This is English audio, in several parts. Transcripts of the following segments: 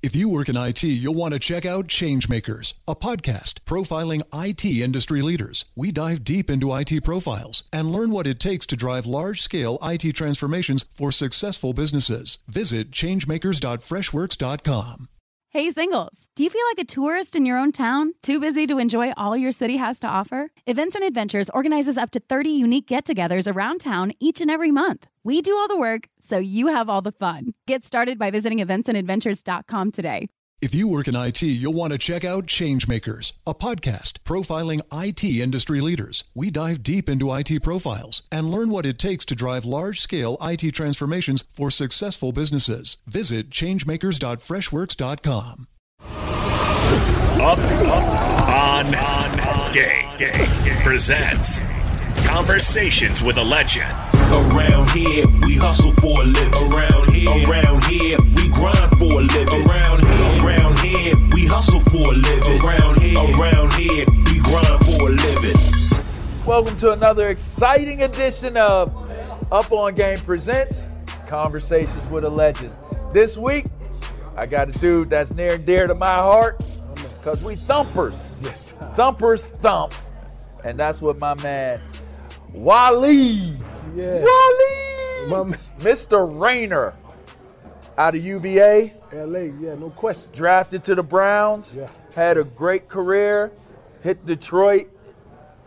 If you work in IT, you'll want to check out Changemakers, a podcast profiling IT industry leaders. We dive deep into IT profiles and learn what it takes to drive large scale IT transformations for successful businesses. Visit changemakers.freshworks.com. Hey, singles, do you feel like a tourist in your own town? Too busy to enjoy all your city has to offer? Events and Adventures organizes up to 30 unique get togethers around town each and every month. We do all the work, so you have all the fun. Get started by visiting eventsandadventures.com today. If you work in IT, you'll want to check out Changemakers, a podcast profiling IT industry leaders. We dive deep into IT profiles and learn what it takes to drive large scale IT transformations for successful businesses. Visit changemakers.freshworks.com. Up, up, on, on, game, game, game. Presents Conversations with a Legend. Around here, we hustle for a living. Around here, around here, we grind for a living. Around hustle for a living. Around here, around here, we grind for a living. Welcome to another exciting edition of Up on Game Presents Conversations with a Legend. This week, I got a dude that's near and dear to my heart because we thumpers. Thumpers thump. And that's what my man Wali. Yeah. Wali. My man- Mr. Rainer out of UVA, LA, yeah, no question. drafted to the Browns, Yeah. had a great career, hit Detroit,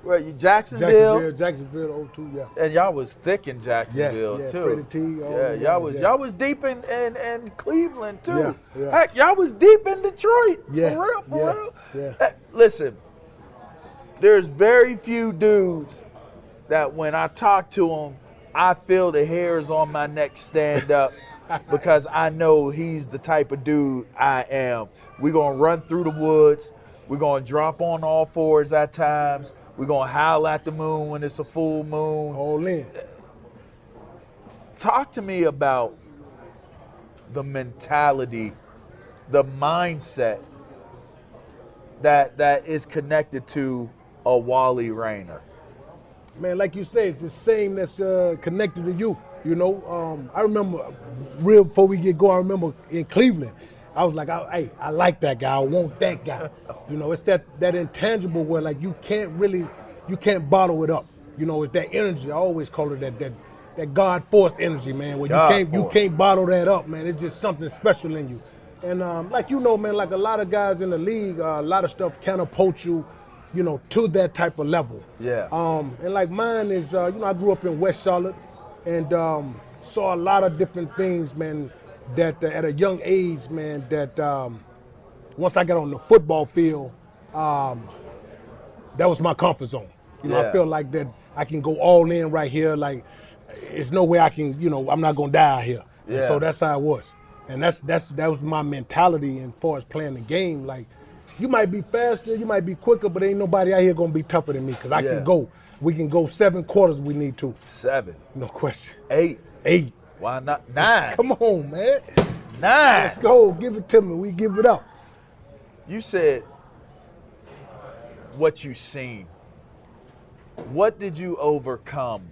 where you Jacksonville, Jacksonville, Jacksonville, 02, yeah. and y'all was thick in Jacksonville yeah, too. Freddie T, all yeah, y'all was yeah. y'all was deep in, in, in Cleveland too. Yeah, yeah. Heck, y'all was deep in Detroit. Yeah, For real, for yeah, real. yeah. Heck, listen, there's very few dudes that when I talk to them, I feel the hairs on my neck stand up because I know he's the type of dude I am. We're gonna run through the woods. We're gonna drop on all fours at times. We're gonna howl at the moon when it's a full moon. All in. Talk to me about the mentality, the mindset that that is connected to a Wali Rainer? Man, like you say, it's the same that's uh, connected to you. You know, um, I remember real before we get going. I remember in Cleveland, I was like, I, hey, I like that guy. I want that guy. You know, it's that that intangible where like you can't really, you can't bottle it up. You know, it's that energy. I always call it that that that God force energy, man. Where God you can't you can't bottle that up, man. It's just something special in you. And um, like you know, man, like a lot of guys in the league, uh, a lot of stuff catapult you, you know, to that type of level. Yeah. Um, and like mine is, uh, you know, I grew up in West Charlotte, and um, saw a lot of different things, man. That uh, at a young age, man, that um, once I got on the football field, um, that was my comfort zone. You know, Yeah. I feel like that I can go all in right here. Like, it's no way I can, you know, I'm not gonna die out here. And Yeah. so that's how it was, and that's that's that was my mentality as far as playing the game. Like, you might be faster, you might be quicker, but ain't nobody out here gonna be tougher than me because I Yeah. can go. We can go seven quarters. We need to. Seven, No question. eight, Eight. why not nine? Come on, man. Nine. Let's go. Give it to me. We give it up. You said what you seen. What did you overcome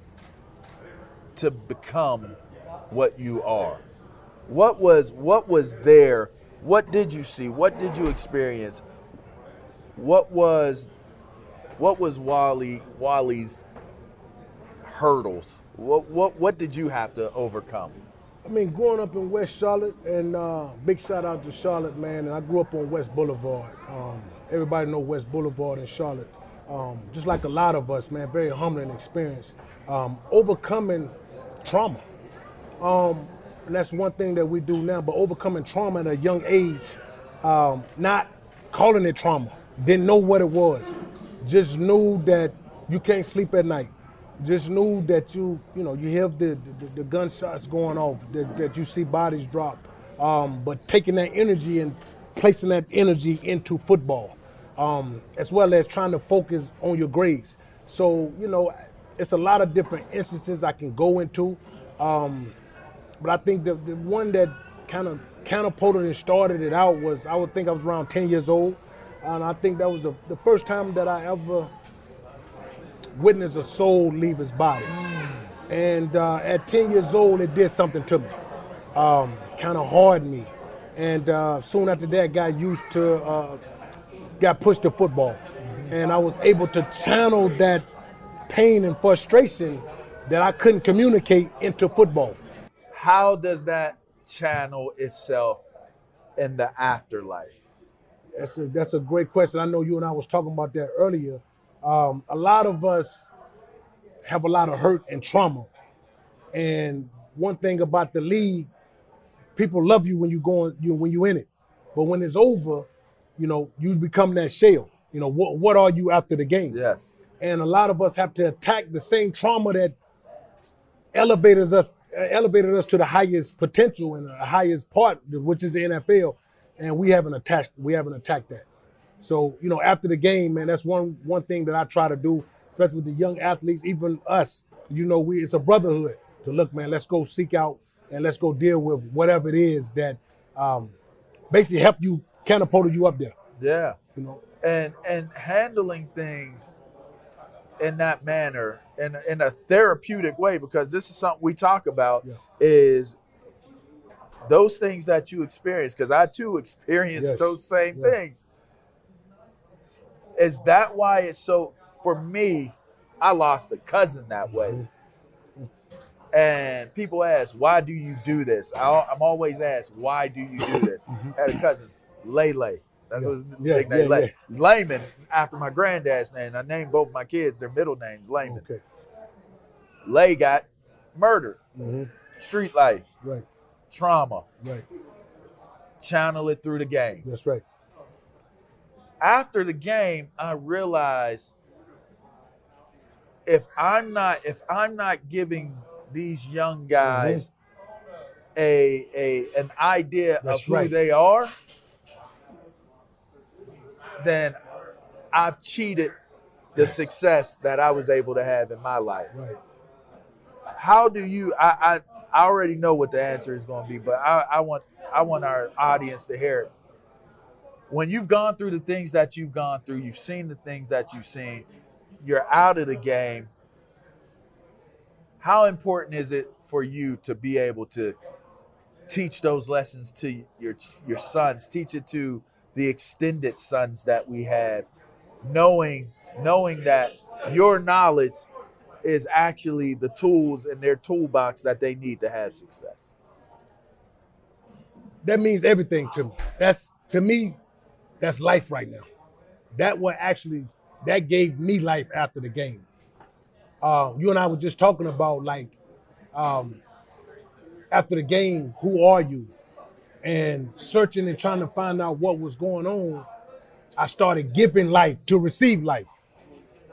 to become what you are? What was what was there? What did you see? What did you experience? What was what was Wali Wali's hurdles? What what what did you have to overcome? I mean, growing up in West Charlotte, and uh, big shout out to Charlotte, man. And I grew up on West Boulevard. Um, everybody know West Boulevard in Charlotte. Um, just like a lot of us, man, very humbling experience. Um, overcoming trauma. Um, and that's one thing that we do now, but overcoming trauma at a young age, um, not calling it trauma, didn't know what it was, just knew that you can't sleep at night. Just knew that you, you know, you hear the, the, the gunshots going off, that, that you see bodies drop, um, but taking that energy and placing that energy into football, um, as well as trying to focus on your grades. So, you know, it's a lot of different instances I can go into. Um, but I think the, the one that kind of catapulted and started it out was I would think I was around 10 years old. And I think that was the, the first time that I ever witnessed a soul leave his body. And uh, at 10 years old, it did something to me, um, kind of hardened me. And uh, soon after that, got used to, uh, got pushed to football. And I was able to channel that pain and frustration that I couldn't communicate into football. How does that channel itself in the afterlife? That's a, that's a great question. I know you and I was talking about that earlier. Um, a lot of us have a lot of hurt and trauma. And one thing about the league, people love you when you going you when you're in it. But when it's over, you know, you become that shell. You know, what what are you after the game? Yes. And a lot of us have to attack the same trauma that elevated us elevated us to the highest potential and the highest part, which is the NFL, and we haven't attacked we haven't attacked that. So you know, after the game, man, that's one one thing that I try to do, especially with the young athletes, even us. You know, we it's a brotherhood to look, man. Let's go seek out and let's go deal with whatever it is that um, basically help you catapulted you up there. Yeah. You know, and and handling things in that manner in in a therapeutic way because this is something we talk about Yeah. is those things that you experience because I too experienced Yes. those same Yeah. things. Is that why it's so for me? I lost a cousin that way. Mm-hmm. And people ask, why do you do this? I, I'm always asked, why do you do this? I had a cousin, Lele. That's Mm-hmm. Yeah. what his Yeah, nickname, yeah, Le- Layman, after my granddad's name. I named both my kids, their middle names, Layman. okay, Lay got murdered. hmm Street life, right, trauma, right, channel it through the game. that's right. After the game, I realized if I'm not if I'm not giving these young guys a a an idea Mm-hmm. That's of who right. they are, then I've cheated the success that I was able to have in my life. Right. How do you I I, I already know what the answer is going to be, but I, I want I want our audience to hear it. when you've gone through the things that you've gone through, you've seen the things that you've seen, you're out of the game. How important is it for you to be able to teach those lessons to your your sons, teach it to the extended sons that we have, knowing knowing that your knowledge is actually the tools in their toolbox that they need to have success. That means everything to me. That's to me, that's life right now. That what actually that gave me life after the game. Uh, you and I were just talking about like um, after the game, who are you? And searching and trying to find out what was going on, I started giving life to receive life.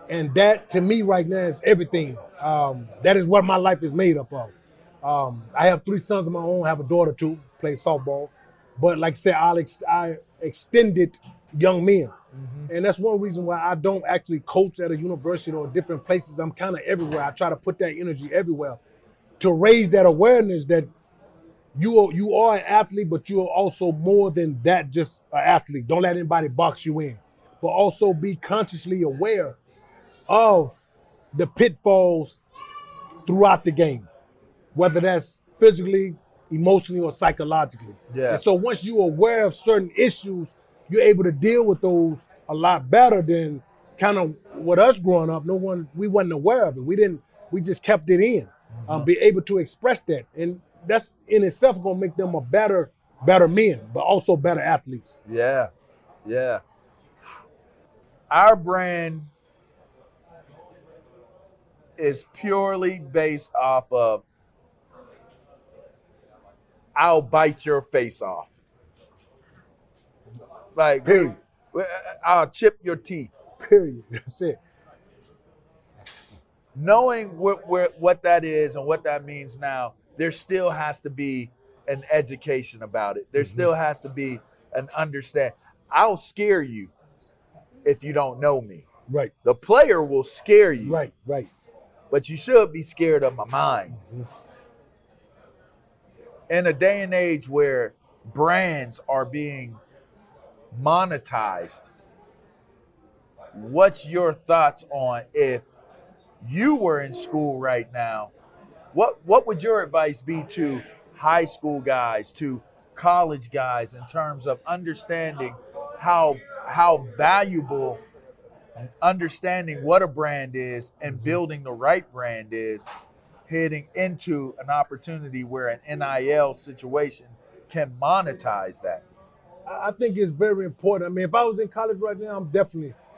And that to me right now is everything. Um, that is what my life is made up of. Um, I have three sons of my own, I have a daughter too, play softball. But like I said, I, ex- I extended young men. Mm-hmm. And that's one reason why I don't actually coach at a university or different places. I'm kind of everywhere. I try to put that energy everywhere to raise that awareness that you are, you are an athlete, but you are also more than that, just an athlete. Don't let anybody box you in, but also be consciously aware of the pitfalls throughout the game, whether that's physically, emotionally, or psychologically. Yeah. And so once you're aware of certain issues, you're able to deal with those a lot better than kind of what us growing up. No one we wasn't aware of it. We didn't. We just kept it in. Mm-hmm. Um, be able to express that, and that's in itself gonna make them a better, better men, but also better athletes. Yeah, yeah. Our brand is purely based off of I'll bite your face off. Like, Period. I'll chip your teeth. Period. That's it. Knowing what, what, what that is and what that means now, there still has to be an education about it. There mm-hmm. still has to be an understand. I'll scare you if you don't know me. Right. The player will scare you. Right, right. But you should be scared of my mind. Mm-hmm. In a day and age where brands are being monetized, what's your thoughts on if you were in school right now? What what would your advice be to high school guys, to college guys in terms of understanding how how valuable understanding what a brand is and mm-hmm. building the right brand is heading into an opportunity where an NIL situation can monetize that? I think it's very important. I mean, if I was in college right now, I'm definitely,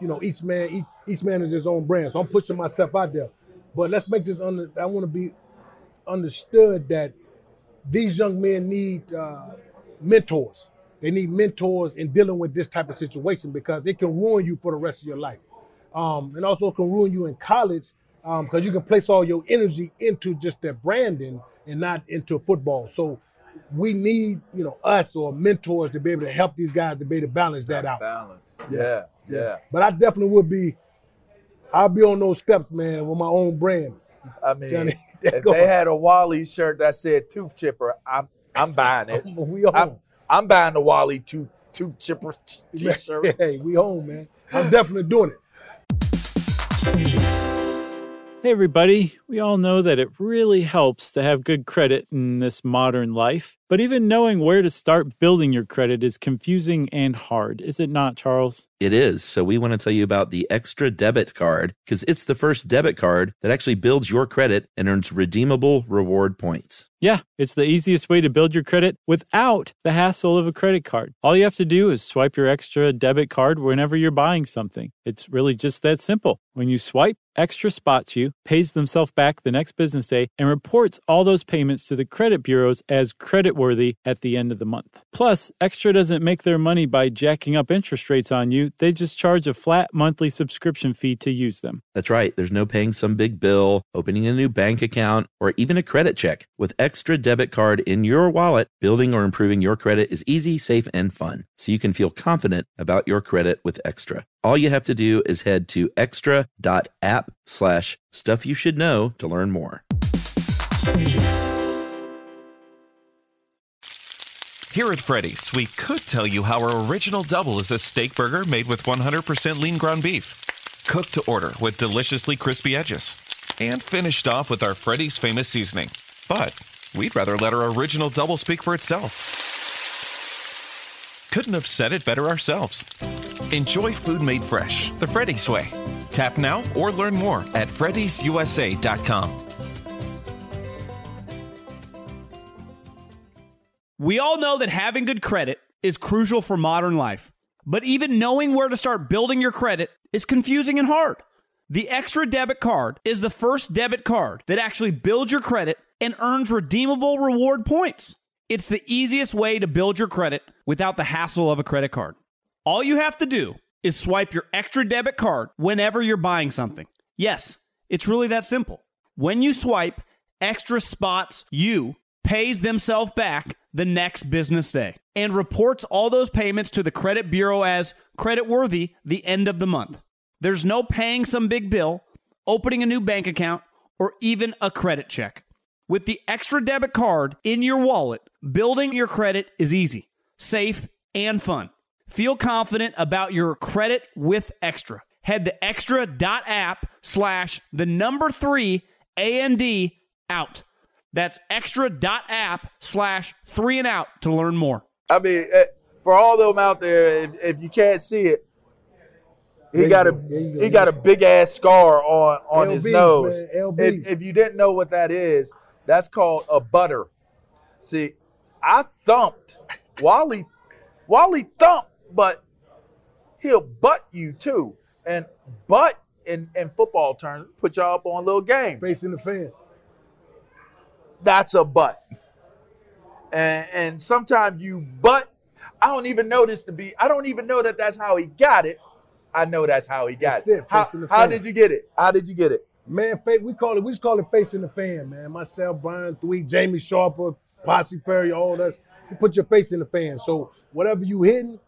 You know, each man, each, each man is his own brand. So I'm pushing myself out there. But let's make this under. I want to be understood that these young men need uh, mentors. They need mentors in dealing with this type of situation because it can ruin you for the rest of your life, um, and also can ruin you in college because um, you can place all your energy into just their branding and not into football. So we need, you know, us or mentors to be able to help these guys to be able to balance that out. Balance. Yeah. Yeah. But I definitely would be. I'll be on those steps, man, with my own brand. I mean, Johnny, if they had a Wali shirt that said tooth chipper, I'm I'm buying it. we home. I'm, I'm buying the Wali tooth tooth chipper t-shirt. Hey, we home, man. I'm definitely doing it. Hey, everybody. We all know that it really helps to have good credit in this modern life. But even knowing where to start building your credit is confusing and hard, is it not, Charles? It is. So we want to tell you about the Extra Debit Card because it's the first debit card that actually builds your credit and earns redeemable reward points. Yeah, it's the easiest way to build your credit without the hassle of a credit card. All you have to do is swipe your extra debit card whenever you're buying something. It's really just that simple. When you swipe, Extra spots you, pays themselves back the next business day, and reports all those payments to the credit bureaus as creditworthy at the end of the month. Plus, Extra doesn't make their money by jacking up interest rates on you, they just charge a flat monthly subscription fee to use them. That's right. There's no paying some big bill, opening a new bank account, or even a credit check. With Extra Debit Card in your wallet, building or improving your credit is easy, safe, and fun. So you can feel confident about your credit with Extra. All you have to do is head to extra.app slash stuff you should know to learn more. Here at Freddy's, we could tell you how our original double is a steak burger made with 100% lean ground beef, cooked to order with deliciously crispy edges, and finished off with our Freddy's famous seasoning. But we'd rather let our original double speak for itself. Couldn't have said it better ourselves. Enjoy food made fresh, the Freddy's way. Tap now or learn more at freddy'susa.com. We all know that having good credit is crucial for modern life, but even knowing where to start building your credit is confusing and hard. The Extra Debit Card is the first debit card that actually builds your credit and earns redeemable reward points. It's the easiest way to build your credit without the hassle of a credit card. All you have to do is swipe your Extra Debit Card whenever you're buying something. Yes, it's really that simple. When you swipe, Extra spots you, pays themselves back the next business day, and reports all those payments to the credit bureau as credit worthy the end of the month. There's no paying some big bill, opening a new bank account, or even a credit check. With the extra debit card in your wallet, building your credit is easy, safe, and fun. Feel confident about your credit with Extra. Head to extra.app slash the number three A AND D out. That's extra.app slash three and out to learn more. I mean, eh, for all them out there, if, if you can't see it, he got a go. There you go. he got a big ass scar on on his nose. If, if you didn't know what that is, that's called a butter. See, I thumped Wali. Wali thumped, but he'll butt you too. And butt in, in football terms, put y'all up on a little game. Facing the fan. That's a butt. And and sometimes you butt. I don't even know this to be. I don't even know that that's how he got it. I know that's how he got That's it, How, how did you get it? How did you get it? Man, we call it we just call it facing the fan, man. Myself, Brian Thwee, Jamie Sharper, Posse Perry, all us. You put your face in the fan. So whatever you hitting,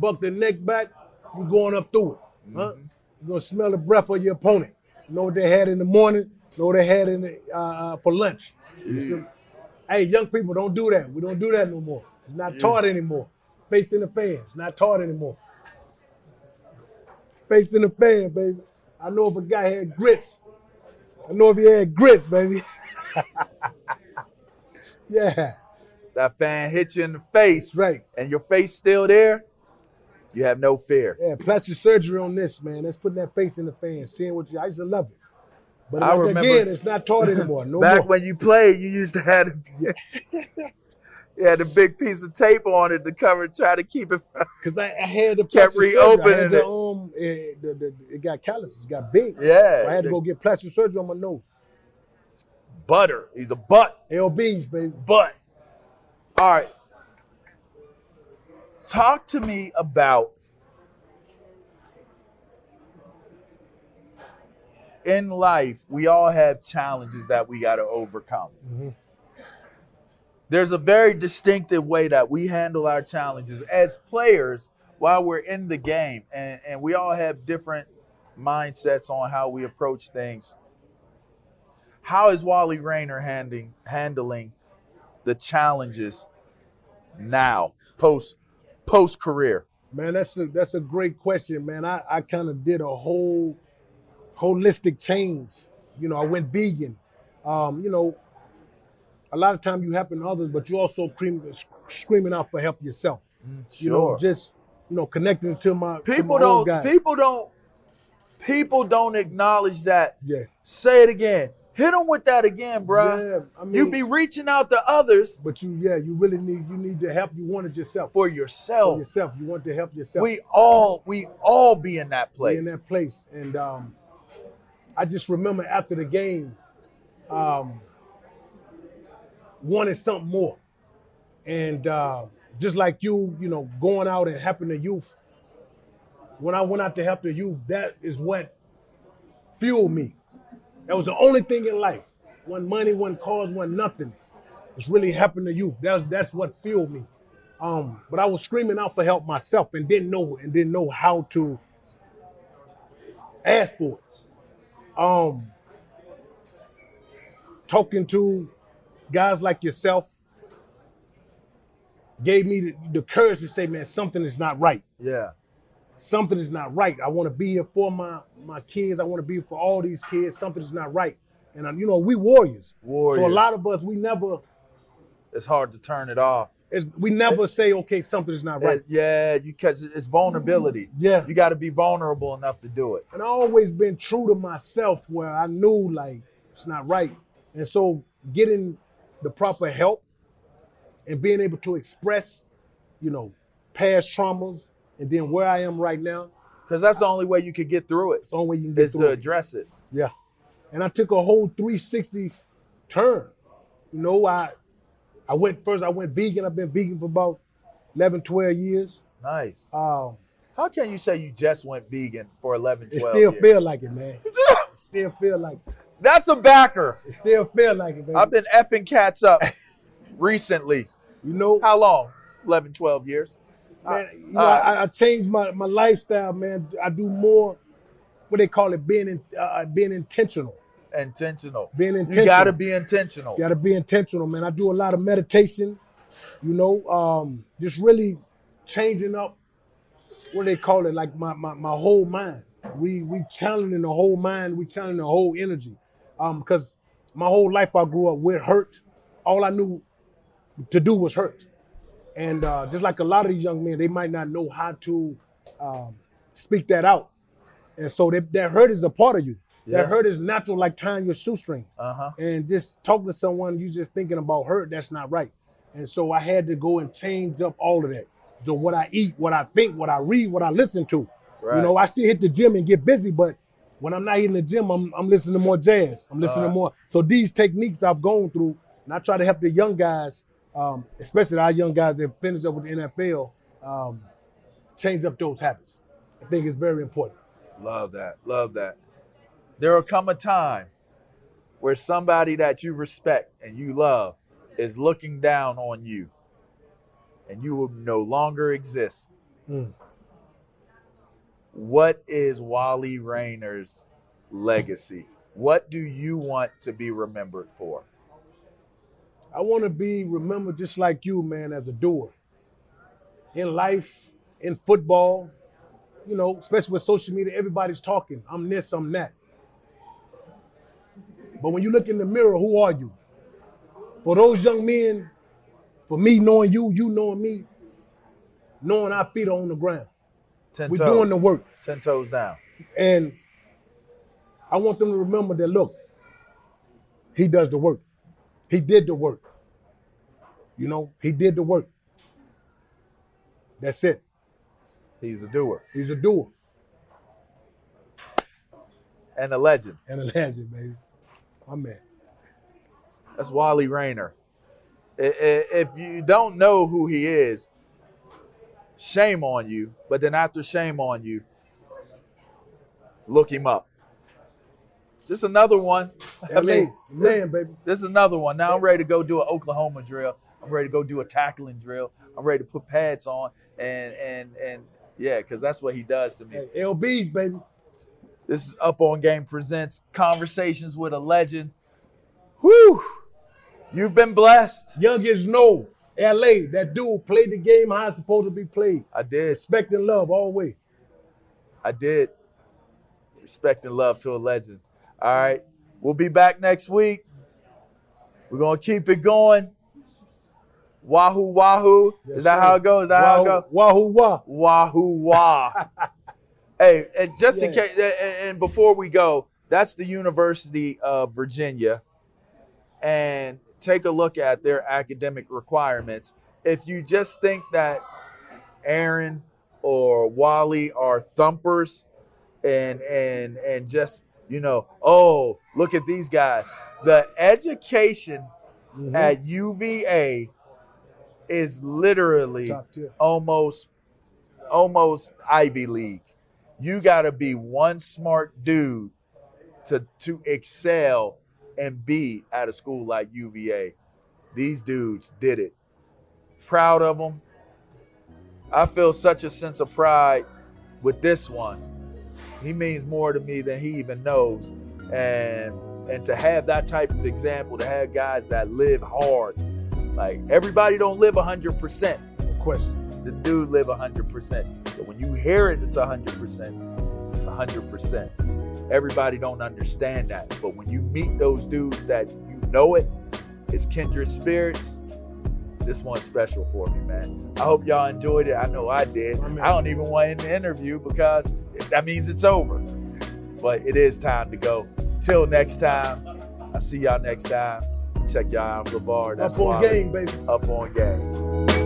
buck the neck back, you going up through it. Huh? You're gonna smell the breath of your opponent. You know what they had in the morning, you know what they had in the, uh, uh, for lunch. You see? Hey, young people, don't do that. We don't do that no more. It's not Yeah. taught anymore. Face in the fan. It's not taught anymore. Face in the fan, baby. I know if a guy had grits. I know if you had grits, baby. yeah. That fan hit you in the face, right? And your face still there. You have no fear. Yeah, plastic surgery on this, man. That's putting that face in the fan, seeing what you I used to love it. But I remember again, it's not taught anymore. No Back more. when you played, you used to have you had a big piece of tape on it to cover, try to keep it. Because I, I had the kept plastic surgery. I reopening had the, it. um, the, the, it got calluses, it got big. Yeah, So I had to go get plastic surgery on my nose. Butter. He's a butt. LBs, baby. Butt. All right. Talk to me about in life, we all have challenges that we got to overcome. Mm-hmm. There's a very distinctive way that we handle our challenges as players while we're in the game, and, and we all have different mindsets on how we approach things. How is Wali Rainer handling handling the challenges now, post post career? Man, that's a that's a great question, man. I, I kind of did a whole holistic change. You know, I went vegan. Um, you know, a lot of time you helping others, but you also cream, screaming out for help yourself. You know, just you know, connecting to my to People my don't people don't people don't acknowledge that. Yeah. Say it again. Hit them with that again, bruh. Yeah, I mean, you be reaching out to others, but you yeah, you really need you need to help. You want it yourself for yourself. For yourself, you want to help yourself. We all we all be in that Be place. in that place. And um, I just remember after the game, um, wanted something more. And uh, just like you, you know, going out and helping the youth. When I went out to help the youth, that is what fueled me. That was the only thing in life. One money, one cause, one nothing. It's really helping the youth. That's that's what fueled me. Um, but I was screaming out for help myself and didn't know and didn't know how to ask for it. Um, talking to guys like yourself gave me the, the courage to say, man, something is not right. Yeah. Something is not right. I want to be here for my my kids. I want to be for all these kids. Something is not right. And uh, you know, we warriors. Warriors. So a lot of us, we never, It's hard to turn it off. it's, we never say, okay, something is not right. It- yeah, because it's vulnerability. Yeah. You got to be vulnerable enough to do it. and I always been true to myself where I knew like it's not right. And so getting the proper help and being able to express, you know, past traumas and then where I am right now. Because that's the only way you could get through it. It's the only way you can get Is to it. address it. Yeah. And I took a whole 360 turn. You know, I I went first, I went vegan. I've been vegan for about 11, 12 years. Nice. Um, How can you say you just went vegan for 11, 12 it still years? feel like it, man. it still feel like it. That's a backer. It still feel like it, baby. I've been effing cats up recently. You know how long? 11, 12 years. man, you know, Uh, I, I changed my, my lifestyle, man. I do more, what they call it, being in, uh, being intentional. intentional. Being intentional. You got to be intentional. You got to be intentional, man. I do a lot of meditation, you know, um, just really changing up what they call it, like my, my, my whole mind. We we challenging the whole mind, we challenging the whole energy. Um, because my whole life I grew up with hurt. All I knew to do was hurt. And uh, just like a lot of these young men, they might not know how to um, speak that out. And so that, that hurt is a part of you. Yeah. That hurt is natural, like tying your shoestring Uh huh. and just talking to someone you just thinking about hurt that's not right and so i had to go and change up all of that so what i eat what i think what i read what i listen to Right. you know i still hit the gym and get busy but when i'm not hitting the gym i'm, I'm listening to more jazz i'm listening to more so these techniques i've gone through and i try to help the young guys um, especially our young guys that finish up with the nfl um, change up those habits I think it's very important. Love that. Love that. There will come a time where somebody that you respect and you love is looking down on you and you will no longer exist. Mm. What is Wali Rainer's legacy? What do you want to be remembered for? I want to be remembered just like you, man, as a doer. In life, in football, you know, especially with social media, everybody's talking. I'm this, I'm that. But when you look in the mirror, who are you? For those young men, for me knowing you, you knowing me, knowing our feet are on the ground. Ten We're toes. doing the work. Ten toes down. And I want them to remember that look, he does the work. He did the work. You know, he did the work. That's it. He's a doer He's a doer and a legend. and a legend, baby. My man. That's Wali Rainer. If you don't know who he is, shame on you. But then after shame on you, look him up. Just another one. I mean, man, baby. this is another one. Now I'm ready to go do an Oklahoma drill. I'm ready to go do a tackling drill. I'm ready to put pads on and and and yeah, because that's what he does to me. Hey, LBs, baby. This is Up on Game presents Conversations with a Legend. Whew! You've been blessed. Youngest no. LA, that dude played the game how it's supposed to be played. I did. Respect and love all the way. I did. Respect and love to a legend. All right. We'll be back next week. We're going to keep it going. Wahoo, wahoo. Yes, Is that sir. how it goes? Is that how it Wahoo, goes? Wahoo, wah. Wahoo, wah. hey, and just in case, and before we go, that's the University of Virginia. And take a look at their academic requirements. If you just think that Aaron or Wali are thumpers and and and just you know, oh, look at these guys. The education Mhm. at UVA is literally almost almost Ivy League. You got to be one smart dude to to excel and be at a school like UVA. These dudes did it. Proud of them. I feel such a sense of pride with this one. He means more to me than he even knows. And and to have that type of example, to have guys that live hard. Like everybody don't live 100%. No question. The dude live 100%. So when you hear it, it's 100%. It's 100%. Everybody don't understand that. But when you meet those dudes that you know it, it's kindred spirits. This one's special for me, man. I hope y'all enjoyed it. I know I did. I don't even want to end the interview because that means it's over. But it is time to go. Till next time, I'll see y'all next time. Check y'all out, LaVar. That's Up on Wali. game, baby. Up on game.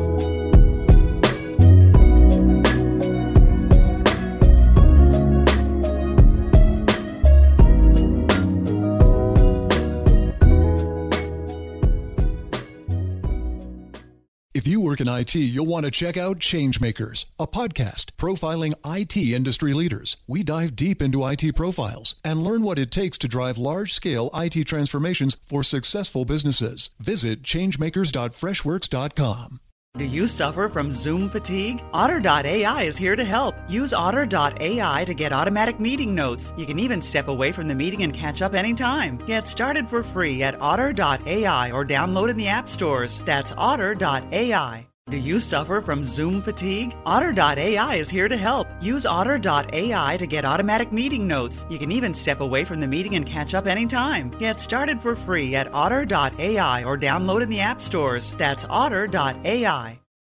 If you work in IT, you'll want to check out Changemakers, a podcast profiling IT industry leaders. We dive deep into IT profiles and learn what it takes to drive large scale IT transformations for successful businesses. Visit changemakers.freshworks.com. Do you suffer from Zoom fatigue? Otter.ai is here to help. Use Otter.ai to get automatic meeting notes. You can even step away from the meeting and catch up anytime. Get started for free at Otter.ai or download in the app stores. That's Otter.ai. Do you suffer from Zoom fatigue? Otter.ai is here to help. Use Otter.ai to get automatic meeting notes. You can even step away from the meeting and catch up anytime. Get started for free at Otter.ai or download in the app stores. That's Otter.ai.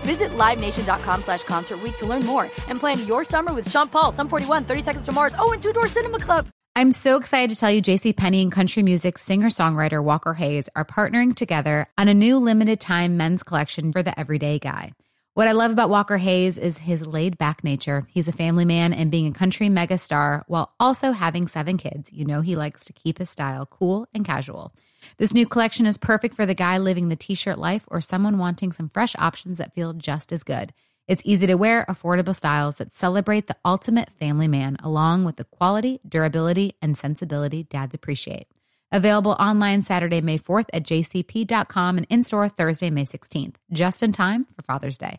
Visit LiveNation.com slash Concert to learn more and plan your summer with Sean Paul, Sum 41, 30 Seconds to Mars, oh, and Two Door Cinema Club. I'm so excited to tell you JC Penney and country music singer-songwriter Walker Hayes are partnering together on a new limited time men's collection for the everyday guy. What I love about Walker Hayes is his laid back nature. He's a family man and being a country megastar while also having seven kids. You know he likes to keep his style cool and casual. This new collection is perfect for the guy living the t shirt life or someone wanting some fresh options that feel just as good. It's easy to wear, affordable styles that celebrate the ultimate family man, along with the quality, durability, and sensibility dads appreciate. Available online Saturday, May 4th at jcp.com and in store Thursday, May 16th, just in time for Father's Day.